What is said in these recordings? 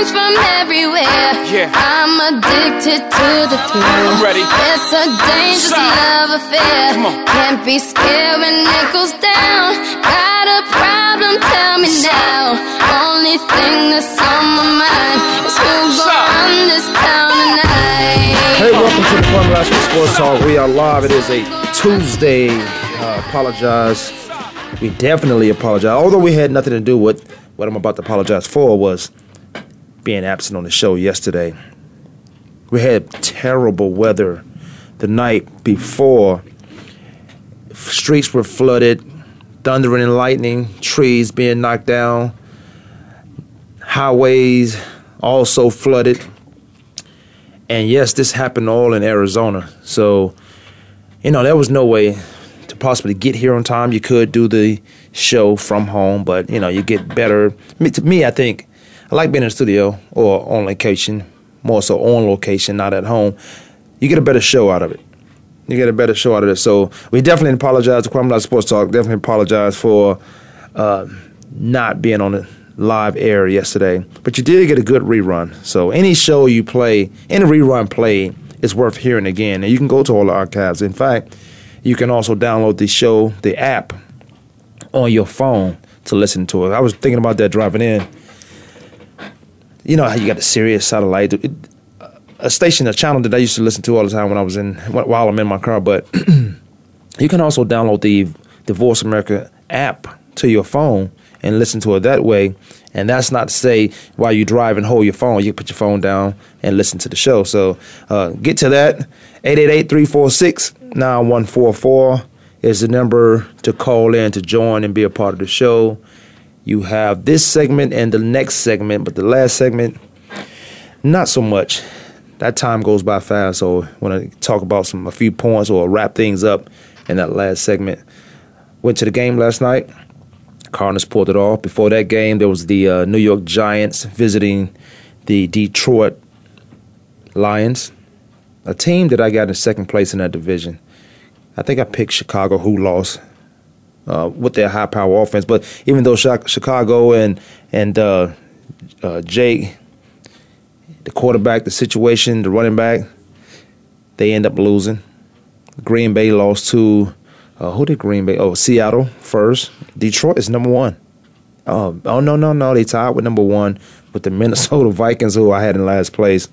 Hear the screams from everywhere. Yeah. I'm addicted to the thrill. I'm ready. It's a dangerous Stop. love affair. Come on. Can't be scared when it goes down. Got a problem? Tell me now. Only thing that's on my mind is who's Stop. gonna run this town tonight. Hey, welcome to the Formula for Sports Talk. We are live. It is a Tuesday. Uh, apologize. We definitely apologize. Although we had nothing to do with what I'm about to apologize for was being absent on the show yesterday. We had terrible weather the night before. Streets were flooded, thundering and lightning, trees being knocked down, highways also flooded. And yes, this happened all in Arizona. So, you know, there was no way to possibly get here on time. You could do the show from home, but, you know, you get better. Me, to me, I think I like being in the studio or on location, more so on location, not at home. You get a better show out of it. You get a better show out of it. So we definitely apologize to Kwamie Live Sports Talk. Definitely apologize for uh, not being on the live air yesterday. But you did get a good rerun. So any show you play, any rerun play, is worth hearing again. And you can go to all the archives. In fact, you can also download the show, the app, on your phone to listen to it. I was thinking about that driving in. You know how you got the Sirius satellite, it- a station, a channel that I used to listen to all the time when I was in while I'm in my car. But you can also download the Voice America app to your phone and listen to it that way. And that's not to say while you drive and hold your phone, you put your phone down and listen to the show. So uh, get to that. 888-346-9144 is the number to call in to join and be a part of the show. You have this segment and the next segment, but the last segment, not so much. That time goes by fast, so when I talk about some a few points or wrap things up in that last segment. Went to the game last night. Cardinals pulled it off. Before that game, there was the uh, New York Giants visiting the Detroit Lions, a team that I got in second place in that division. I think I picked Chicago, who lost uh, with their high power offense. But even though Chicago and and uh, uh, Jake, the quarterback, the situation, the running back, they end up losing. Green Bay lost to uh, who did Green Bay? Oh, Seattle first. Detroit is number one. Oh, oh no, no, no. They tied with number one with the Minnesota Vikings, who I had in last place.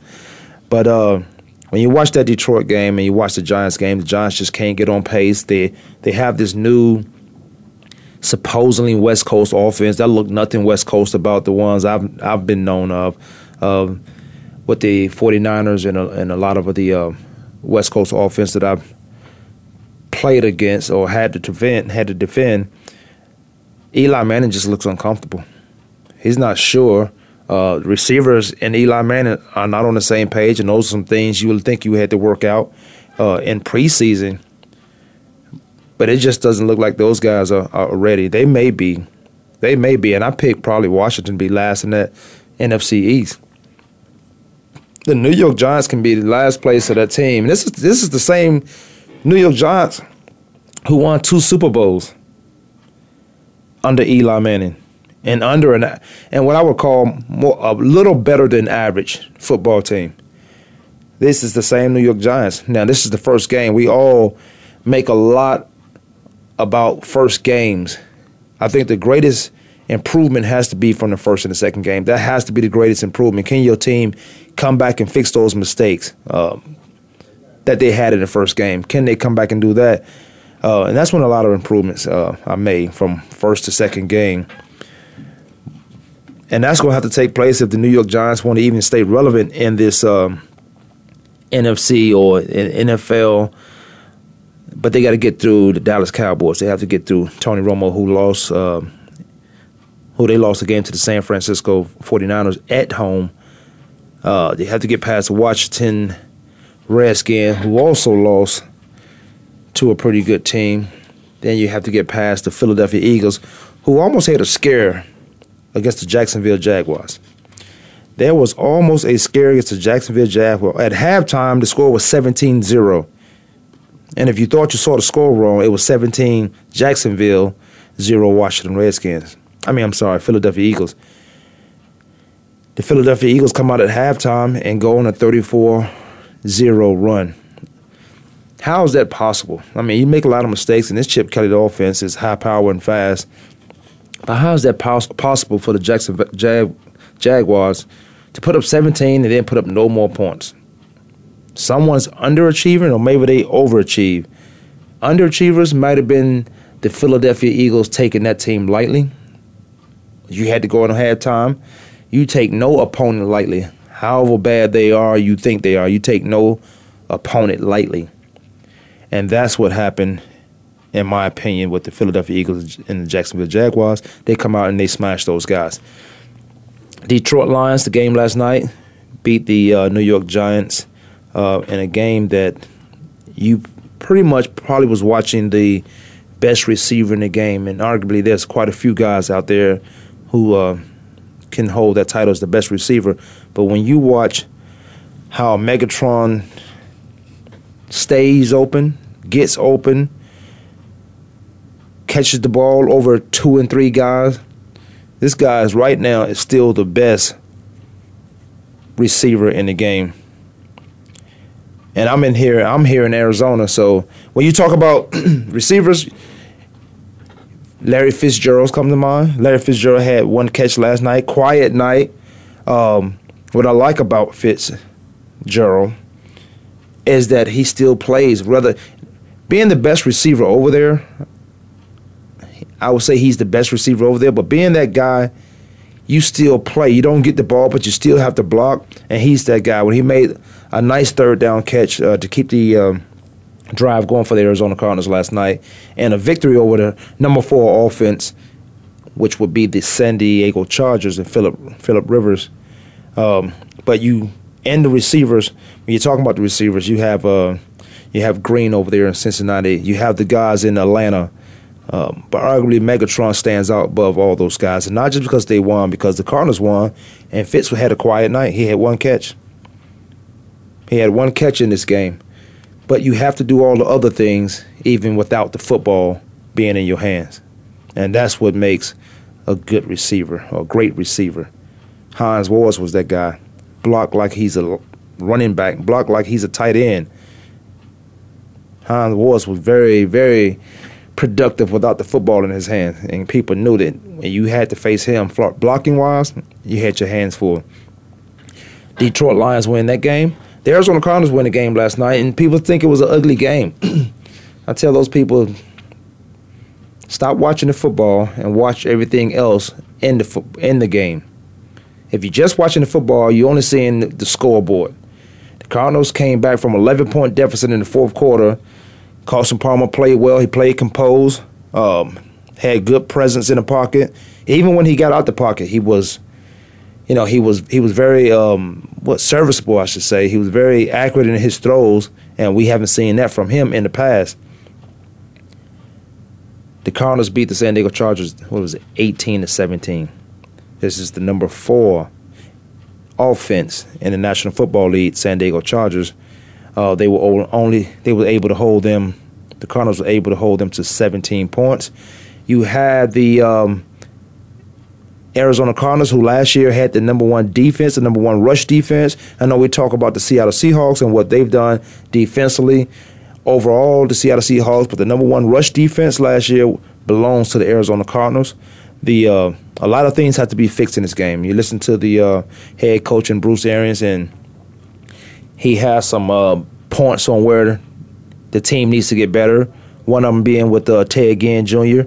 But uh, when you watch that Detroit game and you watch the Giants game, the Giants just can't get on pace. They they have this new supposedly West Coast offense that look nothing West Coast about the ones I've I've been known of. Um, with the 49ers and a, and a lot of the uh, West Coast offense that I've played against or had to defend, had to defend, Eli Manning just looks uncomfortable. He's not sure. Uh, receivers and Eli Manning are not on the same page, and those are some things you would think you had to work out uh, in preseason. But it just doesn't look like those guys are, are ready. They may be, they may be, and I picked probably Washington to be last in that NFC East the New York Giants can be the last place of that team. And this is this is the same New York Giants who won two Super Bowls under Eli Manning and under an and what I would call more a little better than average football team. This is the same New York Giants. Now this is the first game. We all make a lot about first games. I think the greatest improvement has to be from the first and the second game. That has to be the greatest improvement. Can your team come back and fix those mistakes um, that they had in the first game? Can they come back and do that? Uh, and that's when a lot of improvements uh, are made from first to second game. And that's going to have to take place if the New York Giants want to even stay relevant in this um, NFC or NFL but they got to get through the Dallas Cowboys. They have to get through Tony Romo, who lost, uh, who they lost the game to the San Francisco 49ers at home. Uh, they have to get past Washington Redskins, who also lost to a pretty good team. Then you have to get past the Philadelphia Eagles, who almost had a scare against the Jacksonville Jaguars. There was almost a scare against the Jacksonville Jaguars. At halftime, the score was 17 0. And if you thought you saw the score wrong, it was 17 Jacksonville, 0 Washington Redskins. I mean, I'm sorry, Philadelphia Eagles. The Philadelphia Eagles come out at halftime and go on a 34 0 run. How is that possible? I mean, you make a lot of mistakes, and this Chip Kelly offense is high power and fast. But how is that pos- possible for the Jackson Jag- Jaguars to put up 17 and then put up no more points? Someone's underachieving, or maybe they overachieve. Underachievers might have been the Philadelphia Eagles taking that team lightly. You had to go in halftime. You take no opponent lightly. However bad they are, you think they are. You take no opponent lightly. And that's what happened, in my opinion, with the Philadelphia Eagles and the Jacksonville Jaguars. They come out and they smash those guys. Detroit Lions, the game last night, beat the uh, New York Giants uh, in a game that you pretty much probably was watching the best receiver in the game, and arguably there's quite a few guys out there who uh, can hold that title as the best receiver. But when you watch how Megatron stays open, gets open, catches the ball over two and three guys. This guy is right now is still the best receiver in the game. And I'm in here, I'm here in Arizona. So when you talk about receivers, Larry Fitzgerald's come to mind. Larry Fitzgerald had one catch last night, quiet night. Um, what I like about Fitzgerald is that he still plays. Rather, being the best receiver over there, I would say he's the best receiver over there. But being that guy, you still play. You don't get the ball, but you still have to block. And he's that guy. When he made a nice third down catch uh, to keep the um, drive going for the Arizona Cardinals last night, and a victory over the number four offense, which would be the San Diego Chargers and Philip Philip Rivers. Um, but you and the receivers when you're talking about the receivers, you have uh, you have Green over there in Cincinnati. You have the guys in Atlanta. Um, but arguably, Megatron stands out above all those guys, and not just because they won, because the Cardinals won, and Fitz had a quiet night. He had one catch. He had one catch in this game, but you have to do all the other things even without the football being in your hands, and that's what makes a good receiver or a great receiver. Hines Ward was that guy, blocked like he's a running back, blocked like he's a tight end. Hines Ward was very, very productive without the football in his hands, and people knew that when you had to face him blocking wise, you had your hands full. Detroit Lions win that game. The Arizona Cardinals win the game last night, and people think it was an ugly game. I tell those people, stop watching the football and watch everything else in the fo- in the game. If you're just watching the football, you're only seeing the scoreboard. The Cardinals came back from 11 point deficit in the fourth quarter. Carson Palmer played well. He played composed. Um, had good presence in the pocket. Even when he got out the pocket, he was, you know, he was he was very um, what serviceable, I should say. He was very accurate in his throws, and we haven't seen that from him in the past. The Cardinals beat the San Diego Chargers. What was it, 18 to 17? This is the number four offense in the National Football League, San Diego Chargers. Uh, they were only they were able to hold them. The Cardinals were able to hold them to 17 points. You had the um, Arizona Cardinals, who last year had the number one defense, the number one rush defense. I know we talk about the Seattle Seahawks and what they've done defensively. Overall, the Seattle Seahawks, but the number one rush defense last year belongs to the Arizona Cardinals. The uh, a lot of things have to be fixed in this game. You listen to the uh, head coach and Bruce Arians, and he has some uh, points on where the team needs to get better. One of them being with uh, Ted Ginn Jr.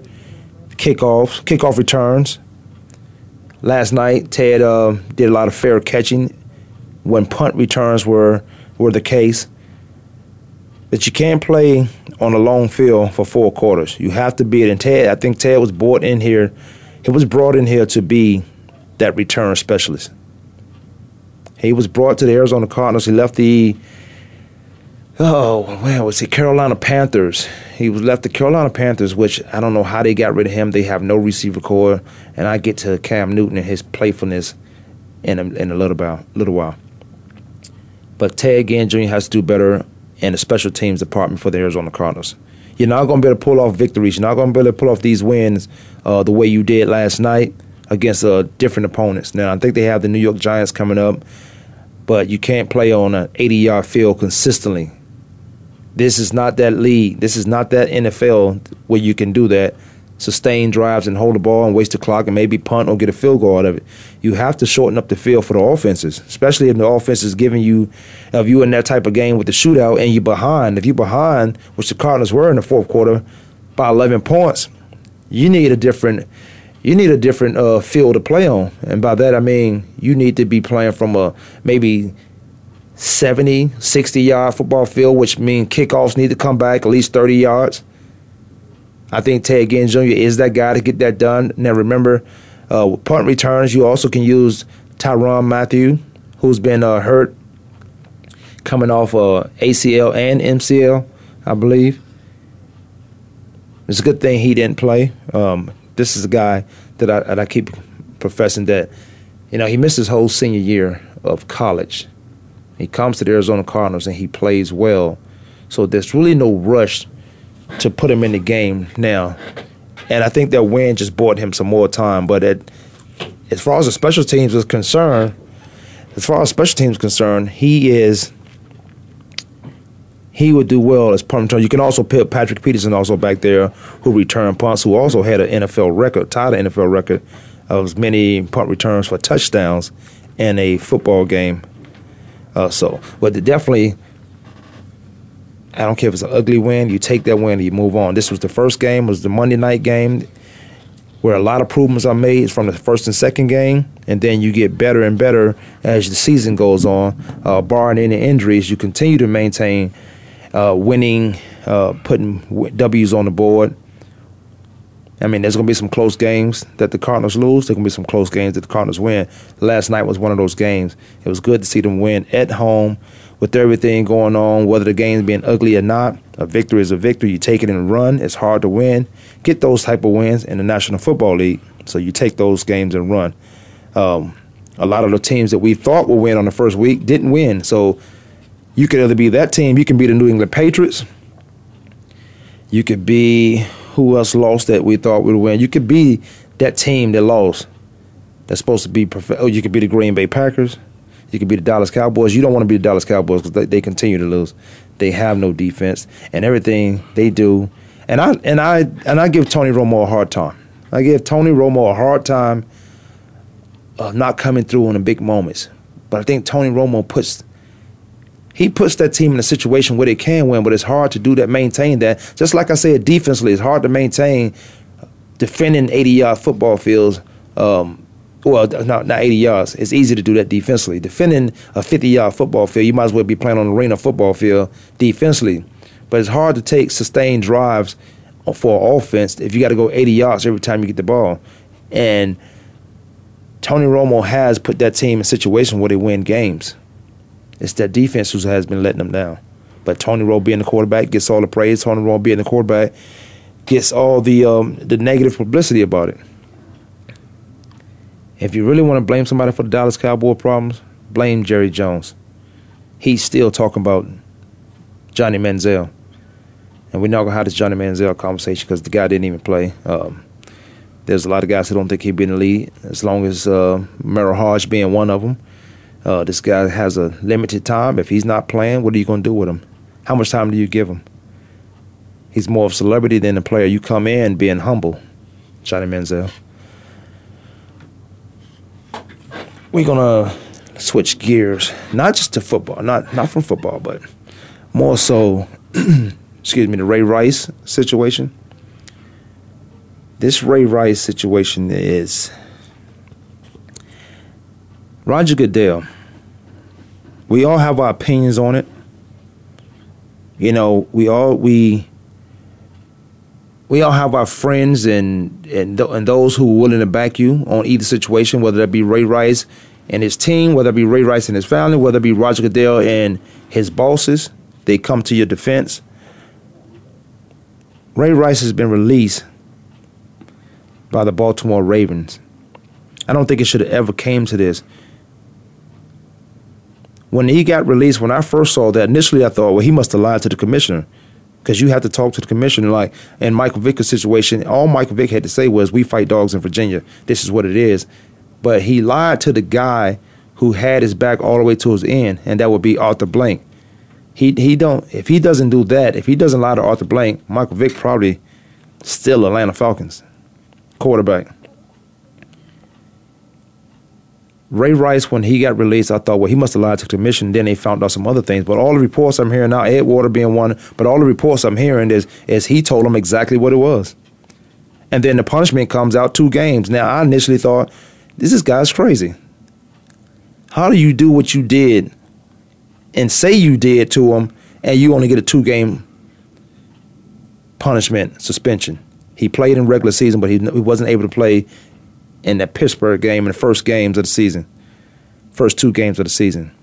Kickoffs, kickoff returns. Last night, Ted uh, did a lot of fair catching when punt returns were were the case. that you can't play on a long field for four quarters. You have to be it. And Ted, I think Ted was brought in here. He was brought in here to be that return specialist. He was brought to the Arizona Cardinals. He left the oh, where was he? Carolina Panthers. He was left the Carolina Panthers, which I don't know how they got rid of him. They have no receiver core, and I get to Cam Newton and his playfulness in a, in a little while. Little while. But Ted Ginn Jr. has to do better in the special teams department for the Arizona Cardinals. You're not going to be able to pull off victories. You're not going to be able to pull off these wins uh, the way you did last night against uh, different opponents. Now, I think they have the New York Giants coming up, but you can't play on an 80 yard field consistently. This is not that league. This is not that NFL where you can do that sustain drives and hold the ball and waste the clock and maybe punt or get a field goal out of it. You have to shorten up the field for the offenses, especially if the offense is giving you, if you in that type of game with the shootout and you're behind. If you're behind, which the Cardinals were in the fourth quarter, by 11 points, you need a different. You need a different uh, field to play on, and by that I mean you need to be playing from a maybe 70, 60 yard football field, which means kickoffs need to come back at least 30 yards I think Ted Ginn Jr. is that guy to get that done. Now remember, uh, punt returns, you also can use Tyrann Mathieu, who's been uh, hurt coming off uh, ACL and MCL, I believe. It's a good thing he didn't play. Um, this is a guy that I, that I keep professing that, you know, he missed his whole senior year of college. He comes to the Arizona Cardinals and he plays well. So there's really no rush to put him in the game now. And I think that win just bought him some more time. But it, as far as the special teams is concerned, as far as special teams concerned, he is he would do well as punt return. You can also put Patrick Peterson also back there who returned punts, who also had an NFL record, tied an NFL record of as many punt returns for touchdowns in a football game. Uh, so, but definitely I don't care if it's an ugly win. You take that win and you move on. This was the first game. Was the Monday night game where a lot of improvements are made from the first and second game, and then you get better and better as the season goes on. Uh, barring any injuries, you continue to maintain uh, winning, uh, putting W's on the board. I mean, there's going to be some close games that the Cardinals lose. There's going to be some close games that the Cardinals win. Last night was one of those games. It was good to see them win at home with everything going on, whether the game's being ugly or not, a victory is a victory. You take it and run. It's hard to win. Get those type of wins in the National Football League. So you take those games and run. Um, a lot of the teams that we thought would win on the first week didn't win. So you could either be that team, you can be the New England Patriots. You could be who else lost that we thought would win. You could be that team that lost. That's supposed to be. Oh, you could be the Green Bay Packers. You could be the Dallas Cowboys. You don't want to be the Dallas Cowboys because they, they continue to lose. They have no defense, and everything they do. And I and I and I give Tony Romo a hard time. I give Tony Romo a hard time of not coming through in the big moments. But I think Tony Romo puts he puts that team in a situation where they can win, but it's hard to do that, maintain that. Just like I said, defensively, it's hard to maintain defending 80 yard football fields um, well, not, not 80 yards. It's easy to do that defensively. Defending a 50 yard football field, you might as well be playing on an arena football field defensively. But it's hard to take sustained drives for offense if you got to go 80 yards every time you get the ball. And Tony Romo has put that team in a situation where they win games. It's that defense who has been letting them down. But Tony Romo being the quarterback gets all the praise. Tony Romo being the quarterback gets all the um, the negative publicity about it. If you really want to blame somebody for the Dallas Cowboy problems, blame Jerry Jones. He's still talking about Johnny Manziel. And we're not to have this Johnny Manziel conversation because the guy didn't even play. Um, there's a lot of guys who don't think he'd be in the lead, as long as uh, Merril Hoge being one of them. Uh, this guy has a limited time. If he's not playing, what are you going to do with him? How much time do you give him? He's more of a celebrity than a player. You come in being humble, Johnny Manziel. we're gonna switch gears, not just to football, not not from football, but more so, excuse me, the Ray Rice situation. This Ray Rice situation is Roger Goodell. We all have our opinions on it. you know, we all we we all have our friends and and, th- and those who are willing to back you on either situation, whether that be Ray Rice and his team, whether it be Ray Rice and his family, whether it be Roger Goodell and his bosses. They come to your defense. Ray Rice has been released by the Baltimore Ravens. I don't think it should have ever came to this. When he got released, when I first saw that, initially I thought, well, he must have lied to the commissioner. Because you have to talk to the commissioner. Like in Michael Vick's situation, all Michael Vick had to say was, we fight dogs in Virginia. This is what it is. But he lied to the guy who had his back all the way to his end, and that would be Arthur Blank. He he don't if he doesn't do that, if he doesn't lie to Arthur Blank, Michael Vick probably still Atlanta Falcons quarterback. Ray Rice, when he got released, I thought, well, he must have lied to the commission. Then they found out some other things. But all the reports I'm hearing now, Ed Werder being one, but all the reports I'm hearing is is he told them exactly what it was. And then the punishment comes out two games. Now I initially thought, this is guy's crazy. How do you do what you did and say you did to him, and you only get a two game punishment suspension? He played in regular season, but he, he wasn't able to play in that Pittsburgh game in the first games of the season, first two games of the season.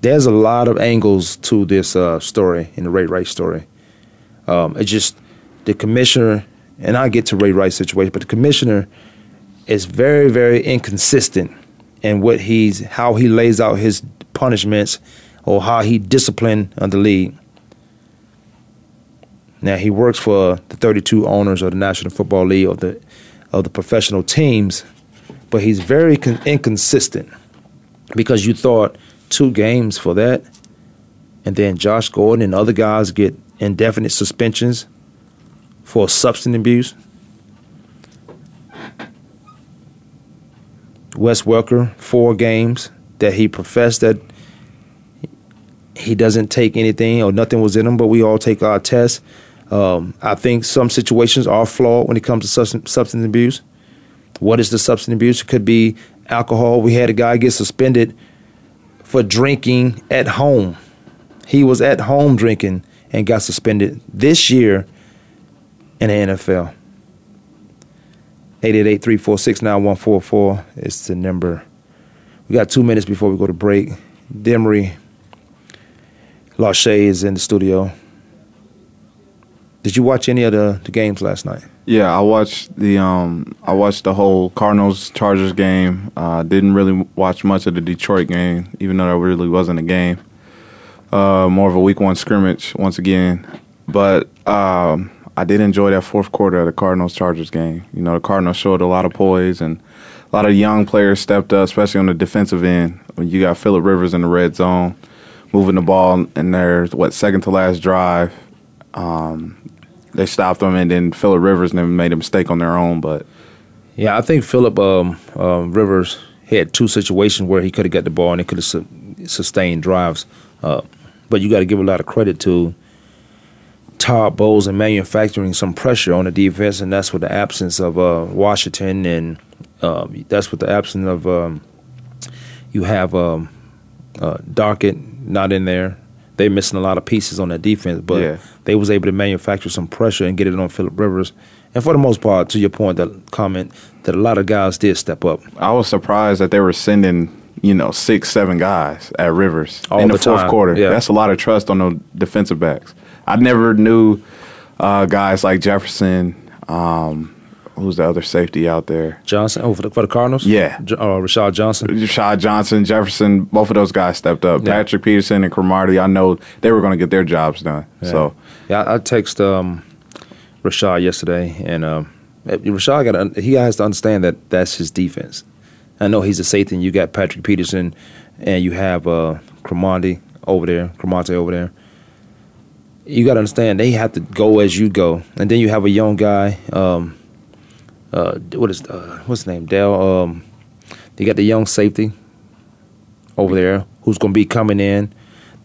There's a lot of angles to this uh, story in the Ray Rice story. Um, it's just the commissioner, and I get to Ray Rice situation, but the commissioner is very, very inconsistent in what he's how he lays out his punishments or how he disciplined the league. Now he works for the 32 owners of the National Football League of the of the professional teams, but he's very con- inconsistent because you thought two games for that, and then Josh Gordon and other guys get indefinite suspensions for substance abuse. Wes Welker, four games that he professed that he doesn't take anything or nothing was in him, but we all take our tests. Um, I think some situations are flawed when it comes to substance, substance abuse. What is the substance abuse? It could be alcohol. We had a guy get suspended for drinking at home. He was at home drinking and got suspended this year in the NFL. 888-346-9144 is the number. We got two minutes before we go to break. Demery Lachey is in the studio. Did you watch any of the, the games last night? Yeah, I watched the um I watched the whole Cardinals Chargers game. Uh, didn't really watch much of the Detroit game, even though that really wasn't a game. Uh, more of a week one scrimmage once again, but um, I did enjoy that fourth quarter of the Cardinals Chargers game. You know, the Cardinals showed a lot of poise and a lot of young players stepped up, especially on the defensive end. When you got Philip Rivers in the red zone, moving the ball in their what second to last drive. Um, they stopped them, and then Philip Rivers never made a mistake on their own. But yeah, I think Philip um, um, Rivers had two situations where he could have got the ball and he could have su- sustained drives. Uh, but you got to give a lot of credit to Todd Bowles and manufacturing some pressure on the defense, and that's with the absence of uh, Washington, and um, that's with the absence of um, you have um, uh, Dockett not in there they missing a lot of pieces on that defense, but yeah. they was able to manufacture some pressure and get it on Philip Rivers. And for the most part, to your point, that comment that a lot of guys did step up. I was surprised that they were sending you know six, seven guys at Rivers All in the, the fourth time. quarter. Yeah. That's a lot of trust on the defensive backs. I never knew uh, guys like Jefferson. Um, who's the other safety out there? Johnson. Oh, for the, for the Cardinals. Yeah, uh, Rashad Johnson. Rashad Johnson, Jefferson. Both of those guys stepped up. Yeah. Patrick Peterson and Cromartie. I know they were going to get their jobs done. Yeah. So yeah, I, I text um, Rashad yesterday, and um, Rashad got he has to understand that that's his defense. I know he's a safety. and You got Patrick Peterson, and you have uh, Cromartie over there, Cromartie over there. You got to understand they have to go as you go, and then you have a young guy. Um, uh, what is uh, what's his name? Dell. Um, they got the young safety over there who's going to be coming in.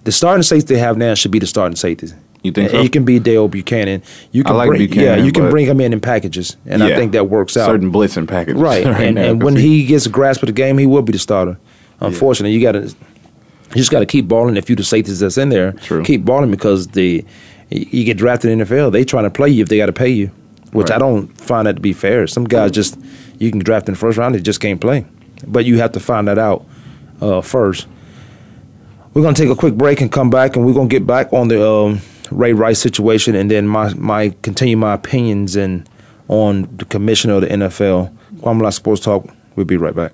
The starting safety they have now should be the starting safety. you think And so? He can be Dale Bucannon. You can I like bring, Bucannon, yeah, you can bring him in in packages, and I think that works out. certain blitzing packages. right, and, now, and when he gets a grasp of the game, he will be the starter. Unfortunately, you got to You just got to keep balling. If you the safeties that's in there, True. keep balling because the you get drafted in the NFL. They trying to play you if they got to pay you, which Right. I don't find that to be fair. Some guys just you can draft in the first round, they just can't play, but you have to find that out uh, first. We're gonna take a quick break and come back, and we're gonna get back on the um, Ray Rice situation, and then my my continue my opinions and on the commissioner of the NFL. Kwamie Lassiter Sports Talk. We'll be right back.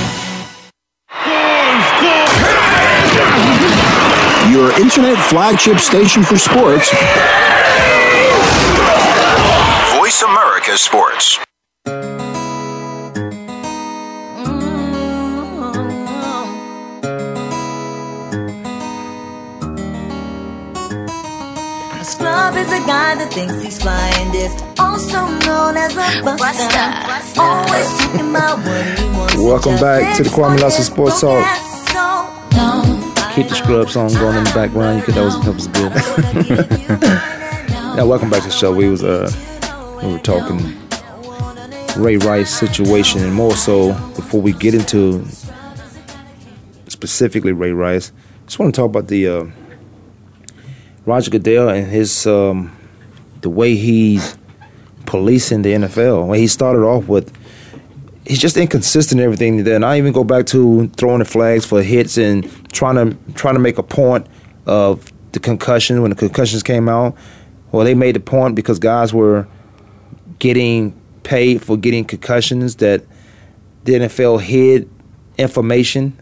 Your internet flagship station for sports. Voice America Sports. A scrub is a guy that thinks he's flying this, also known as a buster. Always talking about what he wants. Welcome just back to the Kwamie fix Sports Talk. Keep the scrub song going in the background. You that was was good. now welcome back to the show. We was uh we were talking Ray Rice situation and more so before we get into specifically Ray Rice, just want to talk about the uh, Roger Goodell and his um, the way he's policing the NFL. When he started off with he's just inconsistent in everything. Then I even go back to throwing the flags for hits and trying to trying to make a point of the concussion when the concussions came out. Well, they made the point because guys were getting paid for getting concussions that the NFL hid information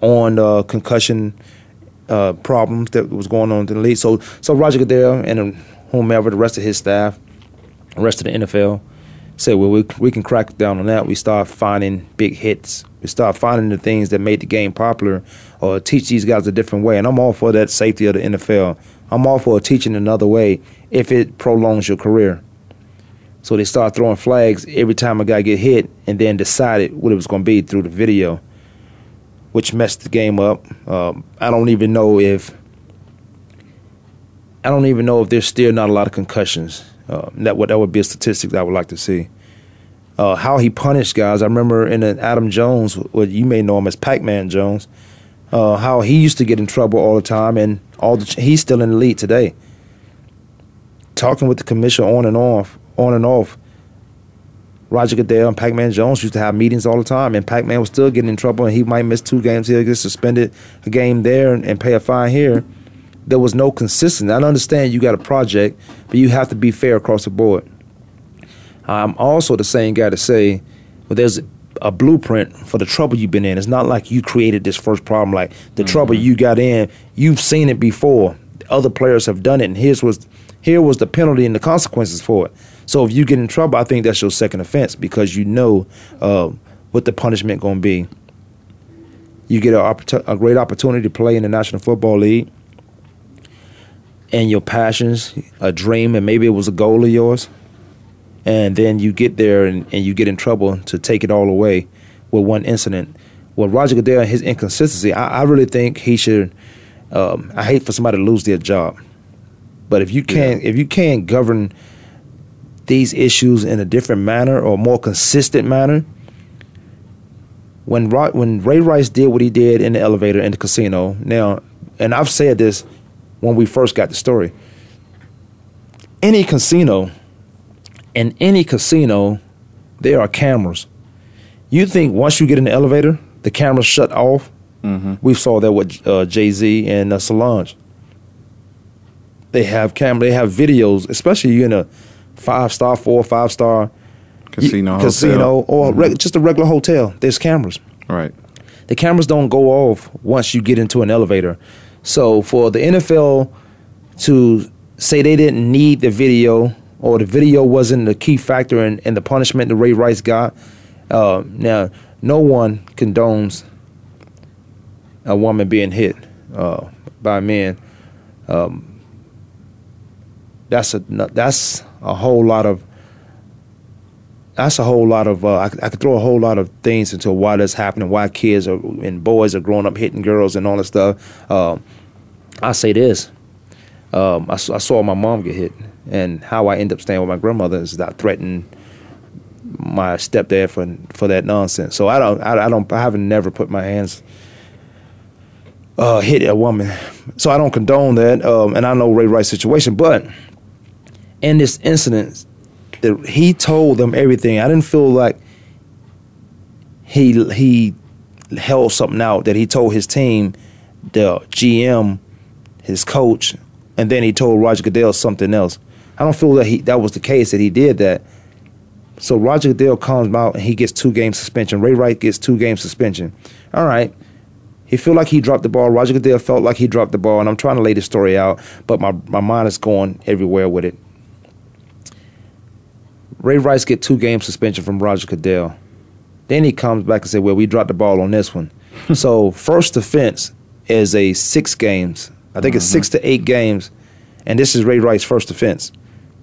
on uh, concussion uh, problems that was going on in the league. So, so Roger Goodell and whomever, the rest of his staff, the rest of the NFL, said, well, we, we can crack down on that. We start finding big hits. We start finding the things that made the game popular or teach these guys a different way. And I'm all for that safety of the NFL. I'm all for teaching another way if it prolongs your career. So they start throwing flags every time a guy get hit and then decided what it was going to be through the video, which messed the game up. Um, I don't even know if I don't even know if there's still not a lot of concussions. Uh, that would that would be a statistic that I would like to see. Uh, how he punished guys. I remember in an Adam Jones, what you may know him as Pac-Man Jones. Uh, how he used to get in trouble all the time, and all the he's still in the lead today. Talking with the commissioner on and off, on and off. Roger Goodell and Pac-Man Jones used to have meetings all the time, and Pac-Man was still getting in trouble, and he might miss two games here, get suspended a game there, and, and pay a fine here. There was no consistency. I understand you got a project, but you have to be fair across the board. I'm also the same guy to say, well, there's a blueprint for the trouble you've been in. It's not like you created this first problem. Like the trouble you got in, you've seen it before. Other players have done it, and here's was here was the penalty and the consequences for it. So if you get in trouble, I think that's your second offense because you know uh, what the punishment going to be. You get a, a great opportunity to play in the National Football League, and your passions, a dream, and maybe it was a goal of yours, and then you get there and, and you get in trouble to take it all away with one incident. Well, Roger Goodell, and his inconsistency, I, I really think he should. Um, I hate for somebody to lose their job, but if you can't, if you can't govern these issues in a different manner or more consistent manner, when Ro- when Ray Rice did what he did in the elevator in the casino, now, and I've said this when we first got the story. Any casino, in any casino, there are cameras. You think once you get in the elevator, the cameras shut off? Mm-hmm. We saw that with uh, Jay Z and uh, Solange. They have camera. They have videos, especially you in a five star, four or five star Casino, casino, or Mhm. reg- just a regular hotel. There's cameras. Right. The cameras don't go off once you get into an elevator. So for the NFL to say they didn't need the video or the video wasn't the key factor in, in the punishment that Ray Rice got, uh, now no one condones a woman being hit uh, by men. Um, that's a that's a whole lot of that's a whole lot of uh, I, could- I could throw a whole lot of things into why that's happening, why kids are and boys are growing up hitting girls and all that stuff. Um, I say this: um, I, I saw my mom get hit, and how I end up staying with my grandmother is that I threatened my stepdad for for that nonsense. So I don't I, I don't I haven't never put my hands uh, hit a woman. So I don't condone that, um, and I know Ray Rice's situation, but in this incident, that he told them everything. I didn't feel like he he held something out that he told his team, the GM, his coach, and then he told Roger Goodell something else. I don't feel that he that was the case that he did that. So Roger Goodell comes out and he gets two game suspension. Ray Wright gets two game suspension. All right. He feel like he dropped the ball. Roger Goodell felt like he dropped the ball, and I'm trying to lay this story out, but my, my mind is going everywhere with it. Ray Rice get two game suspension from Roger Goodell. Then he comes back and say, "Well, we dropped the ball on this one." so first offense is a six games. I think it's six to eight games, and this is Ray Rice's first offense.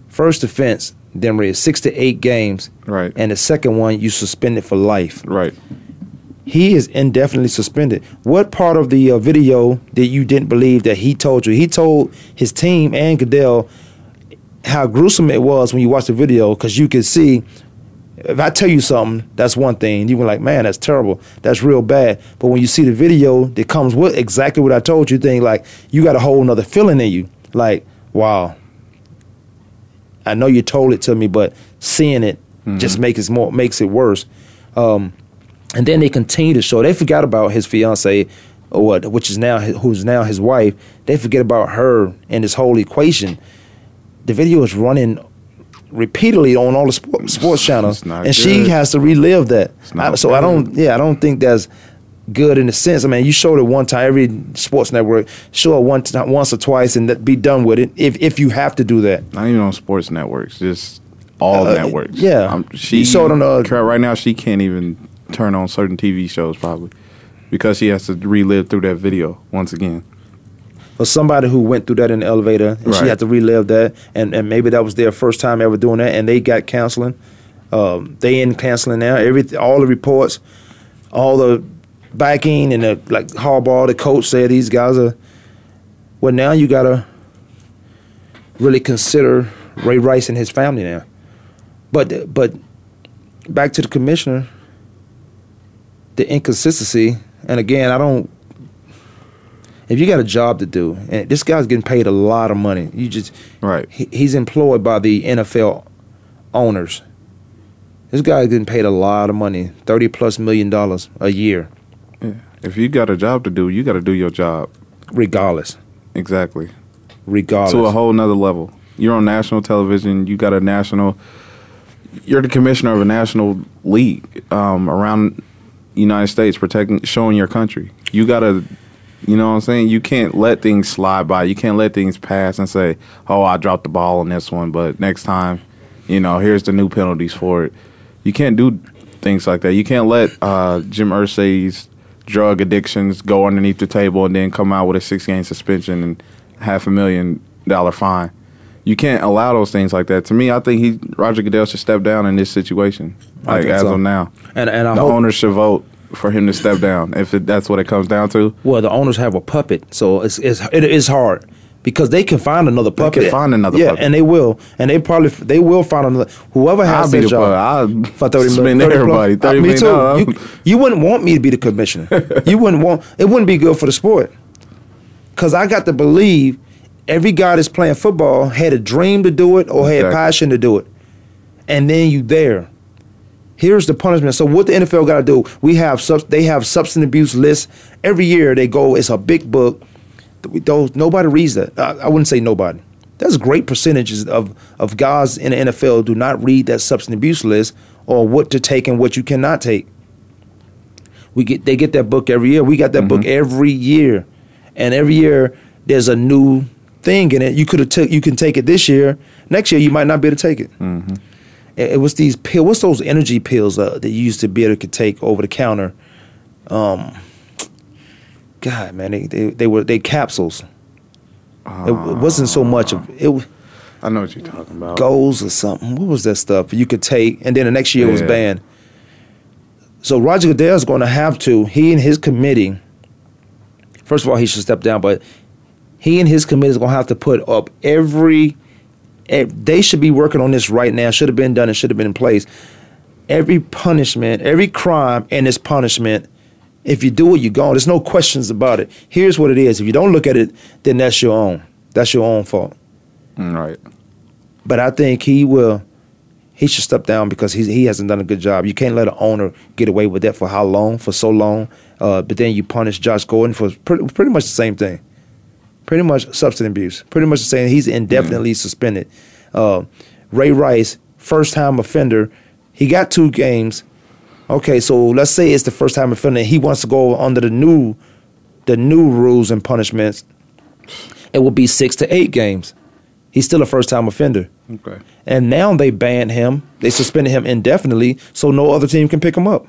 First offense, then Ray is six to eight games, Right. and the second one you suspended for life. Right. He is indefinitely suspended. What part of the uh, video that you didn't believe that he told you? He told his team and Goodell how gruesome it was when you watch the video because you could see. If I tell you something, that's one thing. You were like, man, that's terrible. That's real bad. But when you see the video that comes with exactly what I told you, thing like you got a whole nother feeling in you. Like, wow. I know you told it to me, but seeing it just makes it more makes it worse. Um, and then they continue to show. They forgot about his fiance, or what, which is now his, who's now his wife. They forget about her in this whole equation. The video is running repeatedly on all the sport, sports channels, and she has to relive that. I- so I don't. Yeah, I don't think that's good in a sense. I mean, you showed it one time. Every sports network show it one time, once or twice, and that- be done with it. If if you have to do that. Not even on sports networks, just all Uh, networks. yeah. Um, she You it on the- Cra- right now. She can't even turn on certain TV shows probably because she has to relive through that video once again. For somebody who went through that in the elevator and she had to relive that and, and maybe that was their first time ever doing that and they got counseling. Um, they in counseling now. Every all the reports all the backing and the like Harbaugh the coach said these guys are well now you gotta really consider Ray Rice and his family now. But but back to the commissioner the inconsistency and again I don't if you got a job to do, and this guy's getting paid a lot of money, you just right. He, he's employed by the NFL owners. This guy's getting paid a lot of money, thirty plus million dollars a year, Yeah. If you got a job to do, you got to do your job. regardless. Exactly. Regardless. To a whole nother level. You're on national television. You got a national. you're the commissioner of a national league um, around United States, protecting, showing your country. You gotta, you know what I'm saying. You can't let things slide by. You can't let things pass and say, "Oh, I dropped the ball on this one," but next time, you know, here's the new penalties for it. You can't do things like that. You can't let uh, Jim Irsay's drug addictions go underneath the table and then come out with a six game suspension and half a million dollar fine. You can't allow those things like that. To me, I think he Roger Goodell should step down in this situation. Like as so. of now, And and the hope, owners should vote for him to step down if it, that's what it comes down to. well, the owners have a puppet, so it's, it's it is hard because they can find another They puppet. can find another yeah, puppet. and they will, and they probably they will find another. Whoever has I'll be that the job. I'll for thirty spend million, 30 everybody, plus- 30 uh, me too. dollars. You, you wouldn't want me to be the commissioner. you wouldn't want. It wouldn't be good for the sport. Cause I got to believe every guy that's playing football had a dream to do it or had passion to do it, and then you there. Here's the punishment. So what the NFL got to do? We have sub, they have substance abuse lists every year. They go. It's a big book. Those nobody reads that. I, I wouldn't say nobody. There's great percentages of of guys in the NFL do not read that substance abuse list or what to take and what you cannot take. We get they get that book every year. We got that book mm-hmm. every year, and every year there's a new thing in it. You could have took you can take it this year. Next year you might not be able to take it. Mm-hmm. It, it was these pill. What's those energy pills uh, that you used to be able to take over the counter? Um, God, man, they they, they were they capsules. it, it wasn't so much of it. I know what you're talking about. goals or something. What was that stuff you could take? And then the next year it was banned. So Roger Goodell is going to have to. He and his committee. First of all, he should step down, but he and his committee is going to have to put up every. Eh, They should be working on this right now. Should have been done. It should have been in place. Every punishment, every crime, and its punishment. If you do it, you're gone. There's no questions about it. Here's what it is. If you don't look at it, then that's your own. That's your own fault. Mm, Right. But I think he will. He should step down because he he hasn't done a good job. You can't let an owner get away with that for how long? For so long. Uh, but then you punish Josh Gordon for pretty, pretty much the same thing. Pretty much substance abuse. Pretty much the same. He's indefinitely suspended. Uh, Ray Rice, first time offender. He got two games. Okay, so let's say it's the first time offender. He wants to go under the new, the new rules and punishments. It will be six to eight games. He's still a first time offender. Okay. And now they banned him. They suspended him indefinitely, so no other team can pick him up.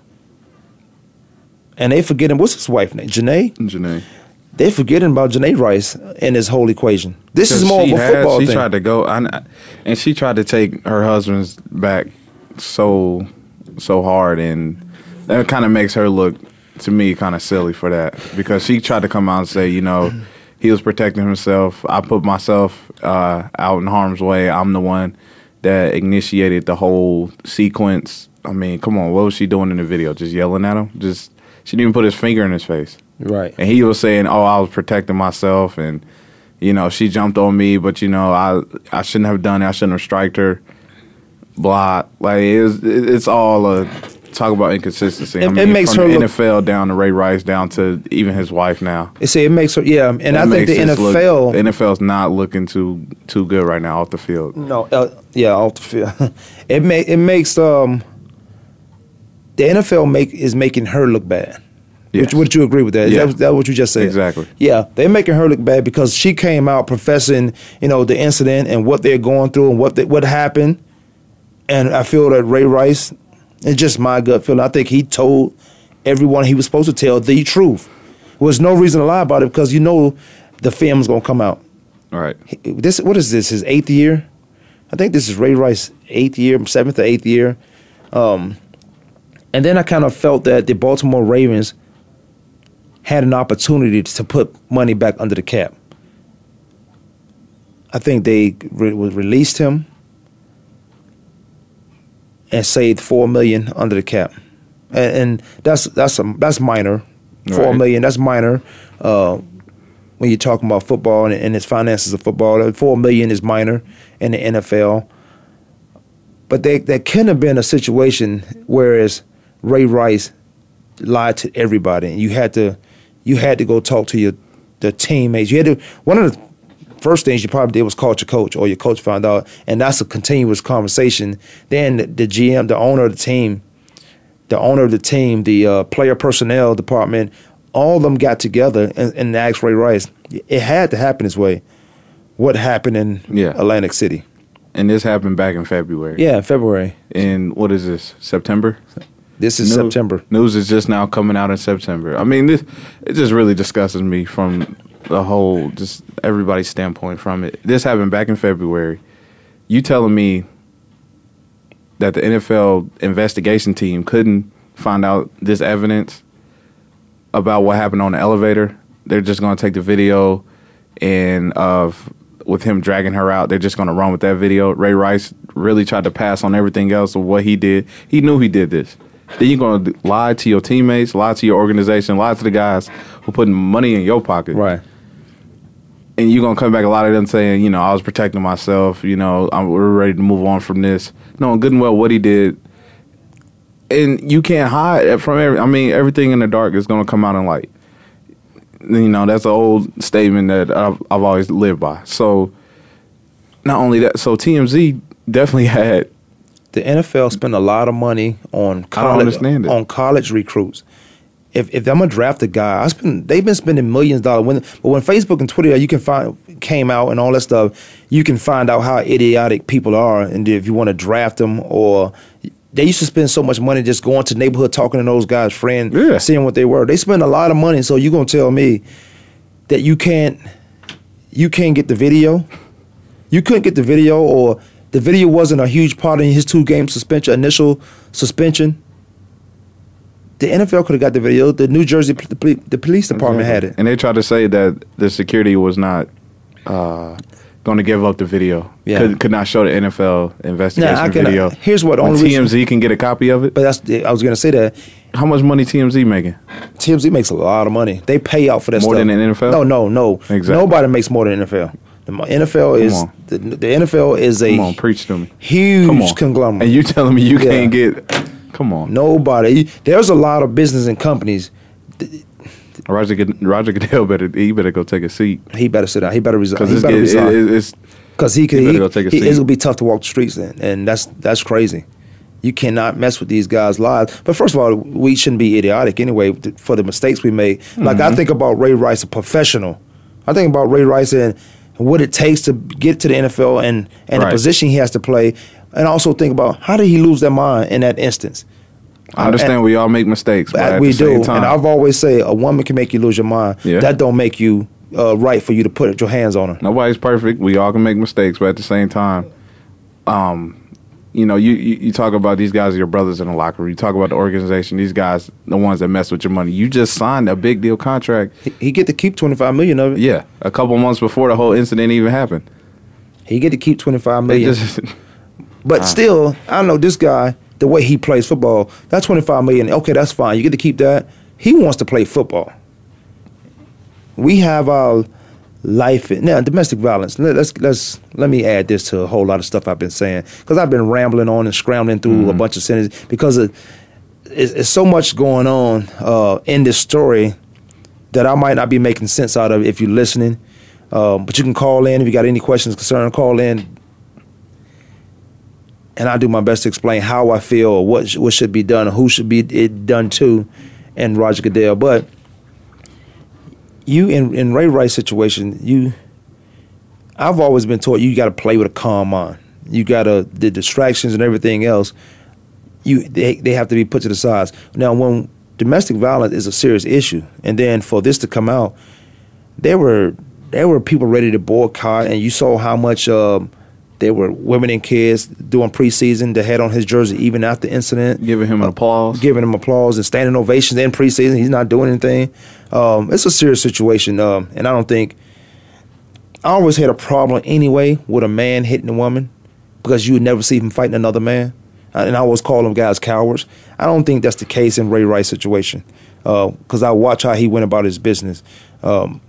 And they forget him. what's his wife name? Janae. Janae. They forgetting about Janae Rice in this whole equation. This is more of a had- football She thing. tried to go, I, and she tried to take her husband's back so so hard, and that kind of makes her look to me kind of silly for that because she tried to come out and say, you know, he was protecting himself. I put myself uh, out in harm's way. I'm the one that initiated the whole sequence. I mean, come on, what was she doing in the video? Just yelling at him? Just she didn't even put his finger in his face. Right. And he was saying, "Oh, I was protecting myself, and you know, she jumped on me, but you know, I I shouldn't have done it. I shouldn't have striked her." Blah. Like it's it's all a talk about inconsistency. It- I it makes from her the look- NFL down to Ray Rice down to even his wife now. See, it makes her yeah, and It I think the this look- NFL the NFL's not looking too too good right now off the field. No, uh, yeah, off the field. it may it makes um the NFL make is making her look bad. Yes. Would, would you agree with that? Yeah. that, that what you just said? Exactly. Yeah, they're making her look bad because she came out professing, you know, the incident and what they're going through and what they, what happened. And I feel that Ray Rice, it's just my gut feeling. I think he told everyone he was supposed to tell the truth. There was no reason to lie about it because you know the film's gonna come out. All right. This what is this? His eighth year? I think this is Ray Rice's eighth year, seventh or eighth year. Um, and then I kind of felt that the Baltimore Ravens had an opportunity to put money back under the cap. I think they re- released him and saved four million under the cap, and, and that's that's a, that's minor. Four Right. million, that's minor. Uh, when you're talking about football and, and its finances of football, four million is minor in the NFL. But they, there couldn't have been a situation whereas Ray Rice lied to everybody, and you had to you had to go talk to your the teammates. You had to one of the first things you probably did was call your coach, or your coach found out, and that's a continuous conversation. Then the, GM, the owner of the team, the owner of the team, the uh, player personnel department, all of them got together and, and asked Ray Rice. It had to happen this way. What happened in Yeah. Atlantic City? And this happened back in February. Yeah, February. In what is this? September. This is News- September. News is just now coming out in September. I mean, this it just really disgusts me from the whole, just everybody's standpoint from it. This happened back in February. You telling me that the NFL investigation team couldn't find out this evidence about what happened on the elevator? They're just going to take the video and of with him dragging her out, they're just going to run with that video. Ray Rice really tried to pass on everything else of what he did. He knew he did this. Then you're going to lie to your teammates, lie to your organization, lie to the guys who putting money in your pocket. Right. And you're going to come back a lot of them saying, you know, I was protecting myself, you know, I'm, we're ready to move on from this. Knowing good and well what he did. And you can't hide from every, I mean, everything in the dark is going to come out in light. You know, that's an old statement that I've, I've always lived by. So, not only that, so TMZ definitely had The NFL spend a lot of money on college on college recruits. If if I'm gonna draft a guy, I spend they've been spending millions of dollars. When but when Facebook and Twitter you can find came out and all that stuff, you can find out how idiotic people are, and if you want to draft them or. They used to spend so much money just going to neighborhood, talking to those guys' friends, seeing what they were. They spend a lot of money. So you gonna tell me that you can't you can't get the video? You couldn't get the video, or the video wasn't a huge part in his two game suspension, initial suspension. The NFL could have got the video. The New Jersey the, poli- the police department had it. And they tried to say that the security was not uh, going to give up the video. Yeah. Could, could not show the NFL investigation Now, I can- video. here's what only reason- TMZ can get a copy of it. But that's I was gonna say that. How much money TMZ making? TMZ makes a lot of money. They pay out for that More stuff. than the NFL? No, no, no. Exactly. Nobody makes more than NFL. The NFL Come is on. the, the NFL is a Come on, preach to me. huge Come on. conglomerate. And you telling me you Yeah. can't get? Come on, Nobody. There's a lot of business and companies. Roger. Good- Roger Goodell better he better go take a seat He better sit down. He better resign. because He it's, better get- resign. it- it's Because he could, He he, better go take a he- seat. gonna be tough to walk the streets in, and that's that's crazy. You cannot mess with these guys' lives. But first of all, we shouldn't be idiotic anyway th- for the mistakes we made. Like I Mhm. think about Ray Rice, a professional. I think about Ray Rice and what it takes to get to the NFL and and Right. the position he has to play, and also think about how did he lose their mind in that instance. I understand we all make mistakes, but we do, time, and I've always say a woman can make you lose your mind. Yeah. That don't make you uh, right for you to put your hands on her. Nobody's perfect. We all can make mistakes, but at the same time, um, you know, you, you you talk about these guys are your brothers in the locker room. You talk about the organization. These guys, the ones that mess with your money. You just signed a big deal contract. He, he get to keep twenty five million of it. Yeah, a couple months before the whole incident even happened. He get to keep twenty five million. Just But Ah. still, I don't know this guy. The way he plays football, that twenty five million. Okay, that's fine. You get to keep that. He wants to play football. We have our life now domestic violence. Let, let's let's let me add this to a whole lot of stuff I've been saying because I've been rambling on and scrambling through a bunch of sentences because it, it's, it's so much going on uh, in this story that I might not be making sense out of if you're listening. Um, but you can call in if you got any questions, concern, call in and I do my best to explain how I feel or what what should be done or who should be it done to, and Roger Goodell. But you in in Ray Rice situation, you I've always been taught you got to play with a calm mind. You got to the distractions and everything else. You they they have to be put to the sides. Now, when domestic violence is a serious issue, and then for this to come out, there were there were people ready to boycott, and you saw how much. Um, there were women and kids doing preseason that had on his jersey even after the incident. Giving him an applause. Giving him applause and standing ovations in preseason. He's not doing anything. Um, it's a serious situation. Um, and I don't think. I always had a problem anyway with a man hitting a woman because you would never see him fighting another man. Uh, And I always call them guys cowards. I don't think that's the case in Ray Rice situation because I watch how he went about his business. Um,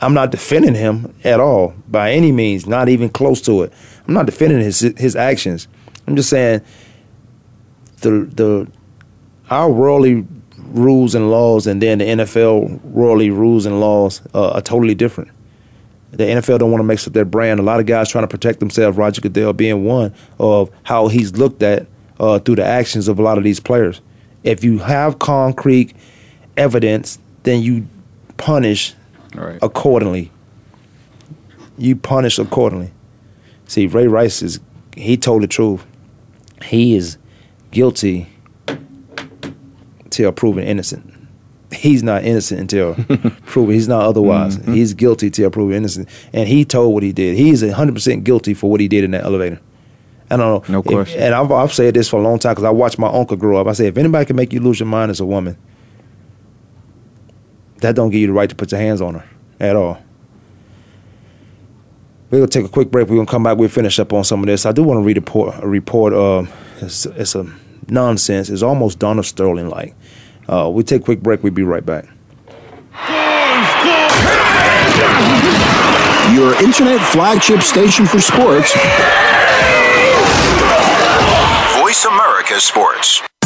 I'm not defending him at all by any means, not even close to it. I'm not defending his his actions. I'm just saying the the our worldly rules and laws and then the NFL worldly rules and laws uh, are totally different. The NFL don't want to mix up their brand. A lot of guys trying to protect themselves. Roger Goodell being one of how he's looked at uh, through the actions of a lot of these players. If you have concrete evidence, then you punish Right. accordingly. You punish accordingly. See, Ray Rice is he told the truth. He is guilty till proven innocent. He's not innocent until proven he's not otherwise. Mm-hmm. He's guilty till proven innocent. And he told what he did. He's hundred percent guilty for what he did in that elevator. I don't know. No If- and I've, I've said this for a long time because I watched my uncle grow up. I say, if anybody can make you lose your mind, it's a woman. That don't give you the right to put your hands on her at all. We're gonna take a quick break. We're gonna come back. We'll finish up on some of this. I do want to read a report. A report. Um, it's, it's a nonsense. It's almost Donald Sterling like. Uh, we take a quick break. We'll be right back. Your internet flagship station for sports. Voice America Sports.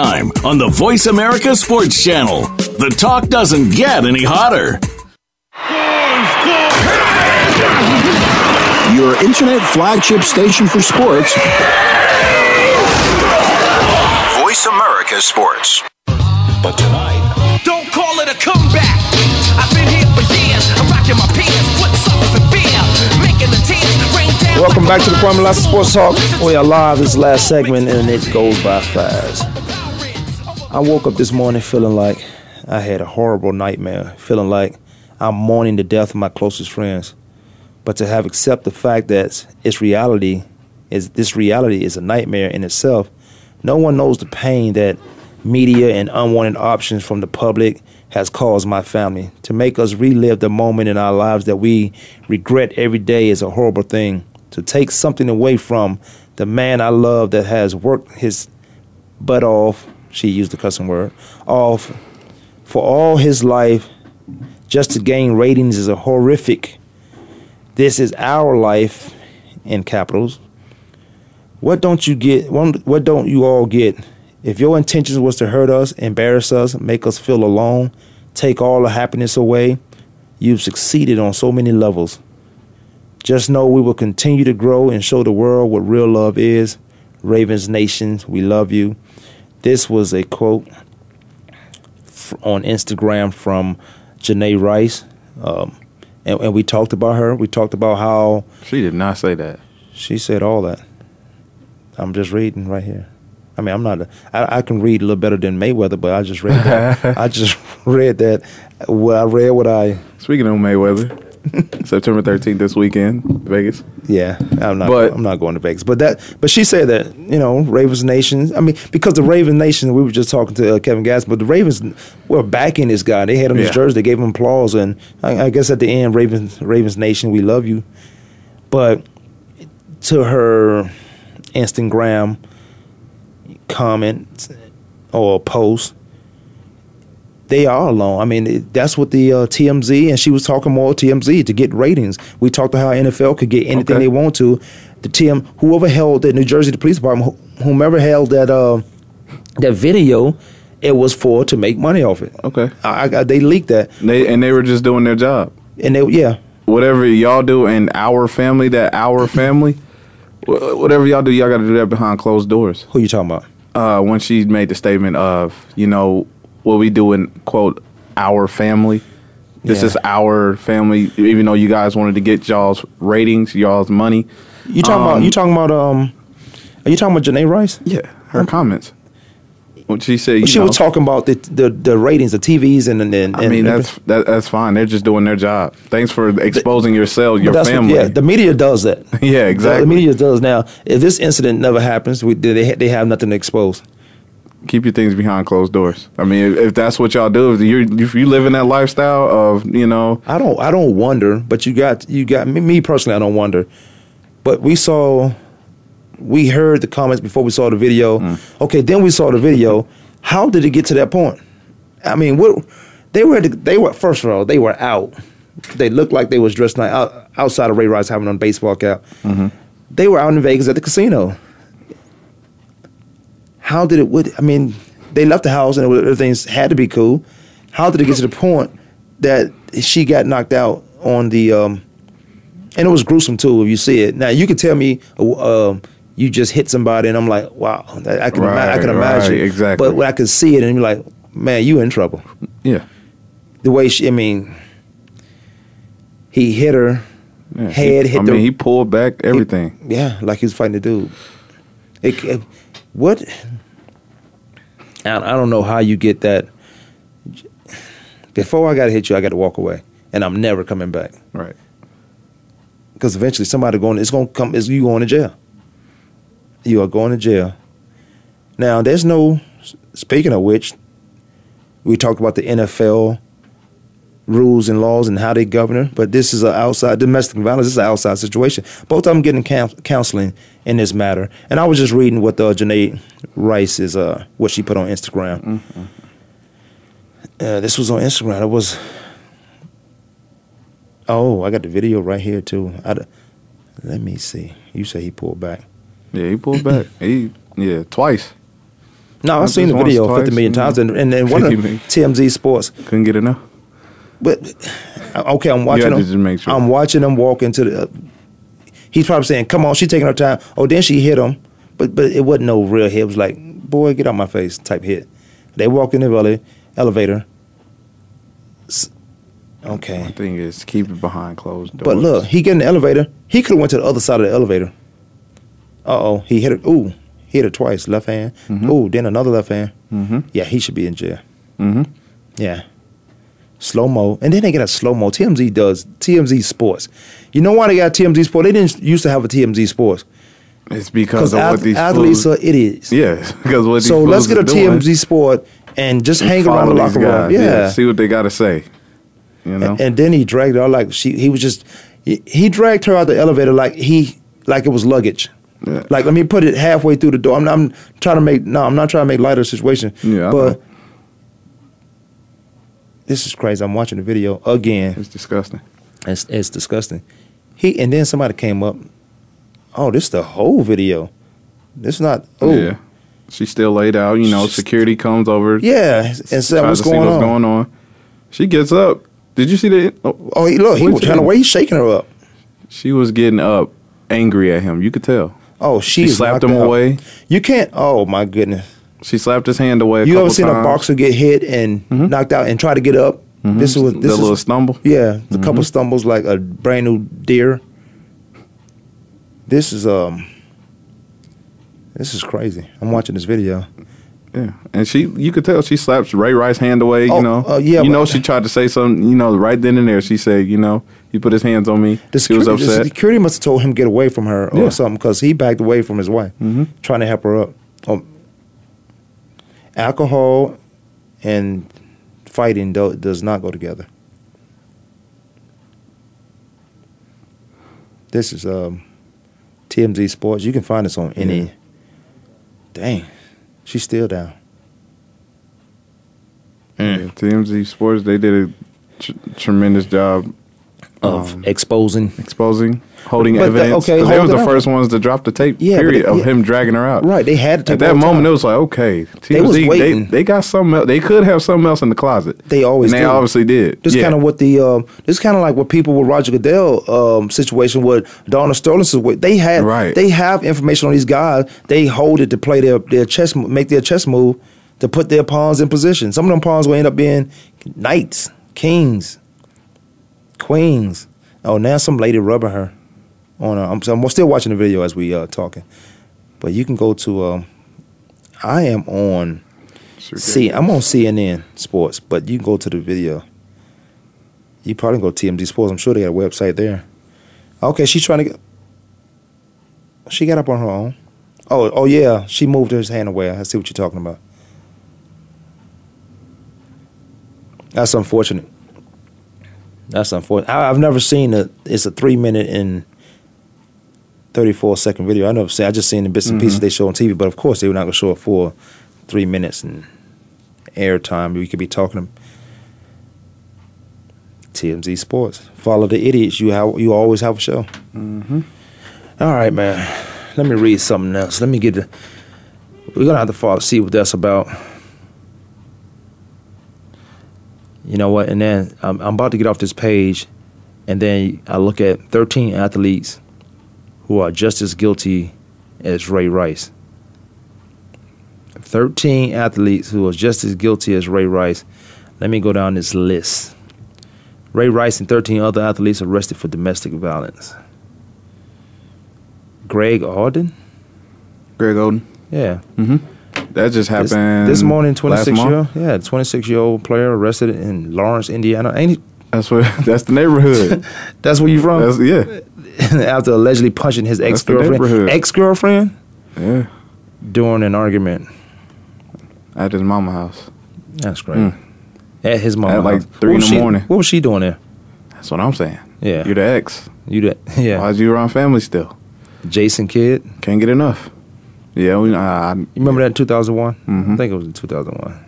on the Voice America Sports Channel. The talk doesn't get any hotter. Your internet flagship station for sports. Voice America Sports. But tonight, don't call it a comeback. I've been here for years. I'm rocking my peers, putting suckers in beer, making the tears rain down. Welcome back to the Kwamie Lassiter Sports Talk. We are live this last segment and it goes by fast. I woke up this morning feeling like I had a horrible nightmare, feeling like I'm mourning the death of my closest friends. But to have accept the fact that it's reality is this reality is a nightmare in itself. No one knows the pain that media and unwanted options from the public has caused my family. To make us relive the moment in our lives that we regret every day is a horrible thing. To take something away from the man I love that has worked his butt off, she used the cussing word, off for all his life just to gain ratings is a horrific. This is our life in capitals. What don't you get? What don't you all get? If your intentions was to hurt us, embarrass us, make us feel alone, take all the happiness away, you've succeeded on so many levels. Just know we will continue to grow and show the world what real love is. Ravens Nation, we love you. This was a quote on Instagram from Janae Rice. Um, and, and we talked about her. We talked about how She did not say that. she said all that. I'm just reading right here. I mean, I'm not. A, I, I can read a little better than Mayweather, but I just read that. I just read that. Well, I read what I. Speaking of Mayweather, September 13th this weekend, Vegas. Yeah, I'm not. But- I'm not going to Vegas. But that. But she said that you know Ravens Nation. I mean, because the Ravens Nation. We were just talking to uh, Kevin Gass, but the Ravens were backing this guy. They had him in his jersey. They gave him applause, and I, I guess at the end, Ravens Ravens Nation, we love you. But to her Instagram, comment or post, they are alone. I mean, it, that's what the uh, TMZ and she was talking more TMZ to get ratings. We talked about how NFL could get anything Okay. they want to. The TM, whoever held that New Jersey, the police department, wh- whomever held that uh, that video, it was for to make money off it. Okay. I, I, they leaked that, They and they were just doing their job. and they yeah. Whatever y'all do in our family, that our family, whatever y'all do, y'all got to do that behind closed doors. Who you talking about? Uh, when she made the statement of, you know, what we do in quote our family. This Yeah. is our family. Even though you guys wanted to get y'all's ratings, y'all's money. You talking about? Um, You talking about? Um, are you talking about Janae Rice? Yeah, her comments. What she said, she know, was talking about the, the the ratings, the TVs, and and. and I mean, that's that, that's fine. They're just doing their job. Thanks for exposing yourself, your that's what- family. yeah, the media does that. Yeah, exactly. The media does now. If this incident never happens, we, they they have nothing to expose. Keep your things behind closed doors. I mean, if, if that's what y'all do, if you if you live in that lifestyle of you know, I don't I don't wonder, but you got you got me, me personally. I don't wonder, but we saw, we heard the comments before we saw the video. Mm. Okay, then we saw the video. How did it get to that point? I mean, what they were they were first of all they were out. They looked like they was dressed like out, outside of Ray Rice having on a baseball cap. Mm-hmm. They were out in Vegas at the casino. How did it? Would I mean? They left the house and everything had to be cool. How did it get to the point that she got knocked out on the? Um, and it was gruesome too. If you see it now, you could tell me uh, um, you just hit somebody, and I'm like, wow, I can ima- I can imagine right, exactly. But when I could see it, and be like, man, you in trouble. yeah, The way she, I mean, he hit her yeah. head, He- hit I the mean, he pulled back everything. yeah, like he was fighting the dude. It, it- what? I, I don't know how you get that. Before I got to hit you, I got to walk away, and I'm never coming back. Right. Because eventually, somebody going, it's going to come. It's you going to jail. You are going to jail. Now, there's no. Speaking of which, we talked about the NFL rules and laws and how they govern her. but this is an outside domestic violence. This is an outside situation. Both of them getting coun- counseling in this matter. And I was just reading what uh, Janae Rice is, uh, what she put on Instagram. Uh, this was on Instagram. It was. Oh, I got the video right here too. I let me see. You say he pulled back. Yeah, he pulled back. he yeah twice. No, I've seen the once, video twice, 50 million times, and and, and one of 50 million. TMZ Sports. Couldn't get enough. But uh, okay, I'm watching to him. sure. I'm watching him walk into the. Uh, he's probably saying, "Come on, she's taking her time." Oh, then she hit him, but but it wasn't no real hit. It was like, "Boy, get out my face" type hit. They walk in the ele- elevator. S- Okay, One thing is keep it behind closed doors. but look, he get in the elevator. He could have went to the other side of the elevator. Uh oh, he hit it. Ooh, he hit it twice, left hand. Ooh, then another left hand. Mm-hmm. Yeah, he should be in jail. Mm-hmm. Yeah. Slow mo. And then they get a slow mo. TMZ does TMZ Sports. You know why they got TMZ Sports? They didn't used to have a TMZ Sports. It's because of what these athletes fools- are idiots. Yeah, because what these So let's get a doing, TMZ Sport and just and hang around the locker room. guys. Yeah. see what they got to say. You know, And, and then he dragged her out like she he was just he, he dragged her out the elevator like he like it was luggage. Yeah. Like let me put it halfway through the door. I'm, I'm trying to make no, I'm not trying to make light of situation. Yeah, but. This is crazy. I'm watching the video again. it's disgusting. It's, it's disgusting. He and then somebody came up. Oh, this is the whole video. This not. Oh, Yeah, she's still laid out. You know, security comes over. yeah. And said, "What's going what's on?" going on. She gets up. Did you see that? Oh, Oh, he, look, he was trying to way. He's shaking her up. She was getting up, angry at him. You could tell. Oh, she, She slapped him out. away. You can't. Oh my goodness. She slapped his hand away. A you ever seen times. a boxer get hit and knocked out and try to get up? This was the this little is stumble. yeah, a couple stumbles like a brand new deer. This is um. This is crazy. I'm watching this video. Yeah, and she, you could tell she slaps Ray Rice's hand away. Oh, you know, uh, yeah, you know, she tried to say something. You know, right then and there, she said, you know, he put his hands on me. The she was security, the upset. security must have told him get away from her or Yeah. something because he backed away from his wife, Mhm. trying to help her up. Um, alcohol and fighting do, does not go together. This is um, TMZ Sports. You can find us on any. Dang, She's still down. Yeah, TMZ Sports they did a tr- tremendous job of exposing, exposing, holding But the- evidence. okay, 'Cause they was holding the up. first ones to drop the tape. Yeah, period they- of yeah. him dragging her out. Right, they had to At that moment, time. it was like, okay, They was waiting. They, they got something. Else. They could have something else in the closet. They always and they do. obviously did. This yeah. kind of what the um, this kind of like what people with Roger Goodell um, situation with Donald Sterling situation. They had Right. they have information on these guys. They hold it to play their their chess make their chess move to put their pawns in position. Some of them pawns will end up being knights, kings, queens. Oh, now some lady rubbing her on. Uh, I'm, I'm still watching the video as we uh, talking, but you can go to. Um, I am on. See, I'm on CNN Sports, but you can go to the video. You probably go to TMZ Sports. I'm sure they got a website there. Okay, she's trying to get. She got up on her own. Oh, oh yeah, she moved her hand away. I see what you're talking about. That's unfortunate. That's unfortunate. I, I've never seen a. It's a three minute and thirty four second video. I never seen. I just seen the bits and pieces Mhm. they show on TV. But of course, they were not going to show it for three minutes and airtime. We could be talking. TMZ Sports. Follow the idiots. You have. You always have a show. Mm-hmm. All right, man. Let me read something else. Let me get the. We're gonna have to follow see what that's about. You know what? And then I'm, I'm about to get off this page, and then I look at 13 athletes who are just as guilty as Ray Rice. 13 athletes who are just as guilty as Ray Rice. Let me go down this list. Ray Rice and 13 other athletes arrested for domestic violence. Greg Alden? Greg Oden. Yeah. Mm-hmm. That just happened this morning, 26 year month. yeah, 26 year old player arrested in Lawrence, Indiana. Ain't he? That's where. That's the neighborhood. That's where you from? That's, yeah. After allegedly punching his ex girlfriend. ex girlfriend, Yeah. during an argument. At his mama house. That's great. Mm. At his mom, At like three in the morning. What was she doing there? That's what I'm saying. Yeah. You're the ex. You that? Yeah. Why'd you around family still? Jason Kidd. Can't get enough. Yeah, we, I, You remember that in 2001? Mhm. I think it was in 2001.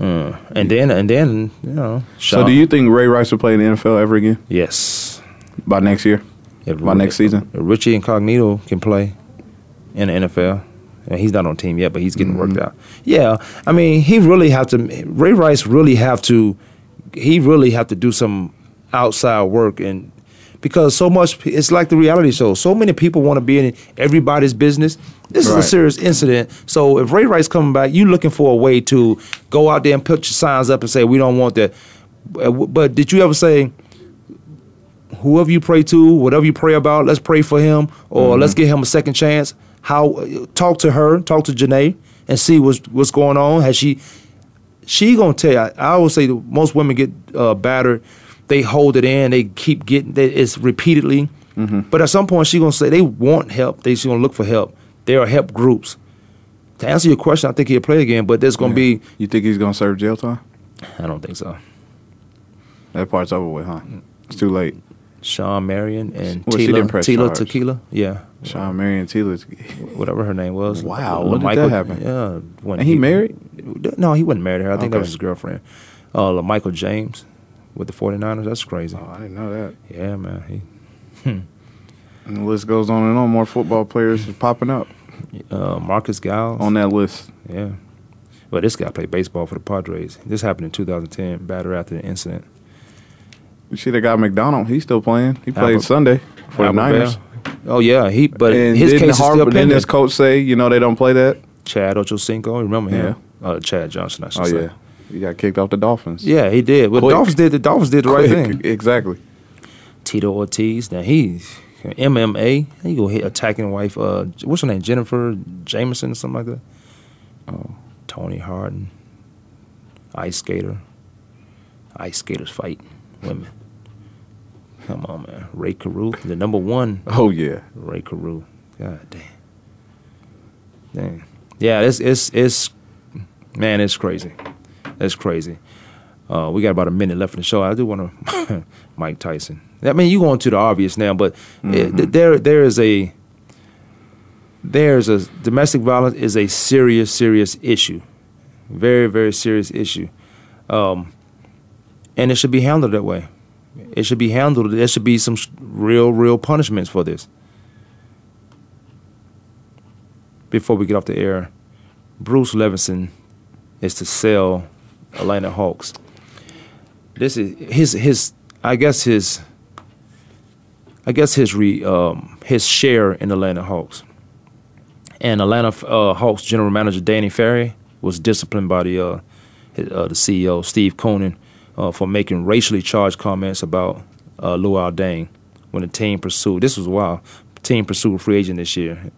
Mm. And then, and then, you know. so do you think Ray Rice will play in the NFL ever again Yes. by next year? If By next season? Richie Incognito can play in the NFL. And he's not on team yet, but he's getting Mm-hmm. worked out. Yeah, I mean, he really have to. Ray Rice really have to. He really have to do some outside work and because so much it's like the reality show. So many people want to be in everybody's business. This is a serious incident. So if Ray Rice coming back, you looking for a way to go out there and put your signs up and say we don't want that. But did you ever say? whoever you pray to, whatever you pray about, let's pray for him or Mm-hmm. let's give him a second chance. How talk to her, talk to Janae, and see what's what's going on. Has she? She gonna tell you. I, I always say most women get uh, battered. They hold it in. They keep getting. They, it's repeatedly. Mm-hmm. But at some point, she's gonna say they want help. They she gonna look for help. There are help groups. To answer your question, I think he'll play again. But there's gonna be. You think he's gonna serve jail time? I don't think so. That part's over with, huh? It's too late. Shawn Marion and Well, Tila, Tila. Tequila. Yeah. Shawn Marion Tila. whatever her name was. Wow, when did that happen? Yeah, when And he married? No, he wasn't married to her. I think that was his girlfriend. Uh, Michael James with the 49ers. That's crazy. Oh, I didn't know that. Yeah, man. He, And the list goes on and on. More football players are popping up uh, Marcus Giles. on that list. Yeah. Well, this guy played baseball for the Padres. This happened in 2010, batter after the incident. You see the guy McDonald? He's still playing. He played Albert- Sunday for the Niners. Bell. Oh yeah, he. But and his case is still Harper, didn't his coach say, you know, they don't play that? Chad Ochocinco, remember him? Uh, Chad Johnson, I should Oh say. yeah, he got kicked off the Dolphins. Yeah, he did. Well, the Dolphins did. The Dolphins did the right Quick. thing. Exactly. Tito Ortiz. Now he's MMA. He go hit attacking wife. Uh, what's her name? Jennifer Jameson or something like that. Oh, Tony Harden. Ice skater. Ice skaters fight women. Come on, man. Rae Carruth, the number one. Oh yeah. Rae Carruth. God damn. Damn. Yeah, it's it's it's man, it's crazy. It's crazy. Uh, we got about a minute left in the show. I do want to Mike Tyson. I mean, you going to the obvious now, but it, there there is a there's a domestic violence is a serious, serious issue, very, very serious issue, um, and it should be handled that way. It should be handled. There should be some real, real punishments for this. Before we get off the air, Bruce Levenson is to sell Atlanta Hawks. This is his his. I guess his. I guess his re, um, his share in Atlanta Hawks. And Atlanta uh, Hawks general manager Danny Ferry was disciplined by the uh, his, uh, the CEO Steve Koonin uh, for making racially charged comments about uh, Luol Deng when the team pursued. This was wild. Team pursued free agent this year.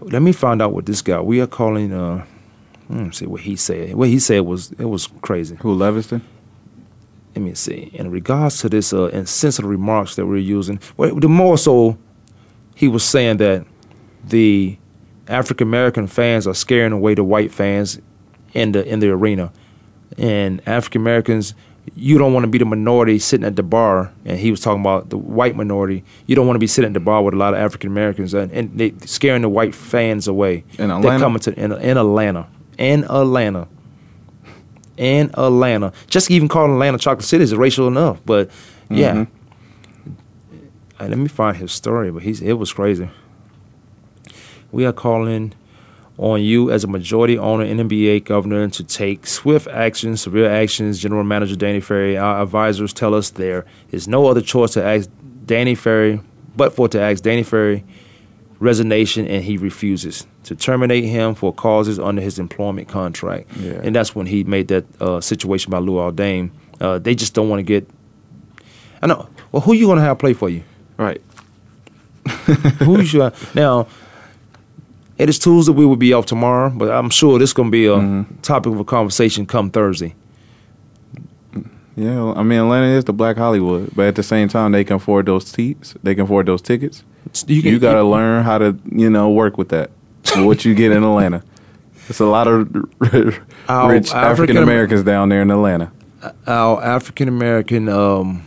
Let me find out what this guy. We are calling. Let me see what he said. What he said was it was crazy. Who Leviston? Let me see. In regards to this uh, insensitive remarks that we're using, well, the more so, he was saying that the African American fans are scaring away the white fans in the in the arena, and African Americans, you don't want to be the minority sitting at the bar. And he was talking about the white minority. You don't want to be sitting at the bar with a lot of African Americans and, and they scaring the white fans away. In They're coming to in, in Atlanta, in Atlanta, in Atlanta. Just even calling Atlanta Chocolate City is racial enough, but yeah. Mhm. Uh, let me find his story, but he's it was crazy. We are calling on you as a majority owner and NBA governor to take swift action, severe actions. General Manager Danny Ferry, our advisors tell us there is no other choice to ask Danny Ferry, but for to ask Danny Ferry resignation, and he refuses to terminate him for causes under his employment contract. Yeah. And that's when he made that uh, situation by Luol Deng. Uh, they just don't want to get. I know. Well, who you going to have play for you? Right. who you should now? It is Tuesday. We will be off tomorrow, but I'm sure this is going to be a Mm-hmm. topic of a conversation come Thursday. Yeah, I mean Atlanta is the Black Hollywood, but at the same time they can afford those seats. They can afford those tickets. You You, got to you- learn how to you know work with that. what you get in Atlanta. It's a lot of rich African- Americans down there in Atlanta. Our African American, um,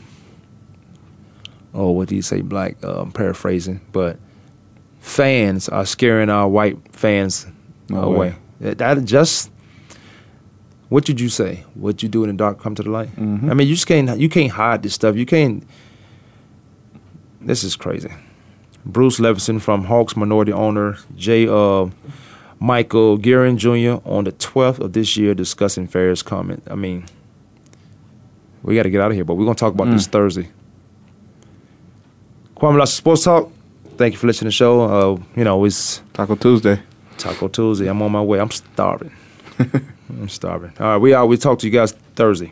oh, what do you say? Black, um, paraphrasing, but fans are scaring our white fans No away. way. That, that just. What did you say? What you do in the dark come to the light. Mm-hmm. I mean, you just can't. You can't hide this stuff. You can't. This is crazy. Bruce Levenson from Hawks minority owner J. Uh, Michael Gearon Jr. on the 12th of this year discussing Ferry's comment. I mean, we got to get out of here, but we're going to talk about this Mm. Thursday. Kwamie Sports Talk. Thank you for listening to the show. Uh, you know, it's Taco Tuesday. Taco Tuesday. I'm on my way. I'm starving. I'm starving. All right, we out. We talk to you guys Thursday.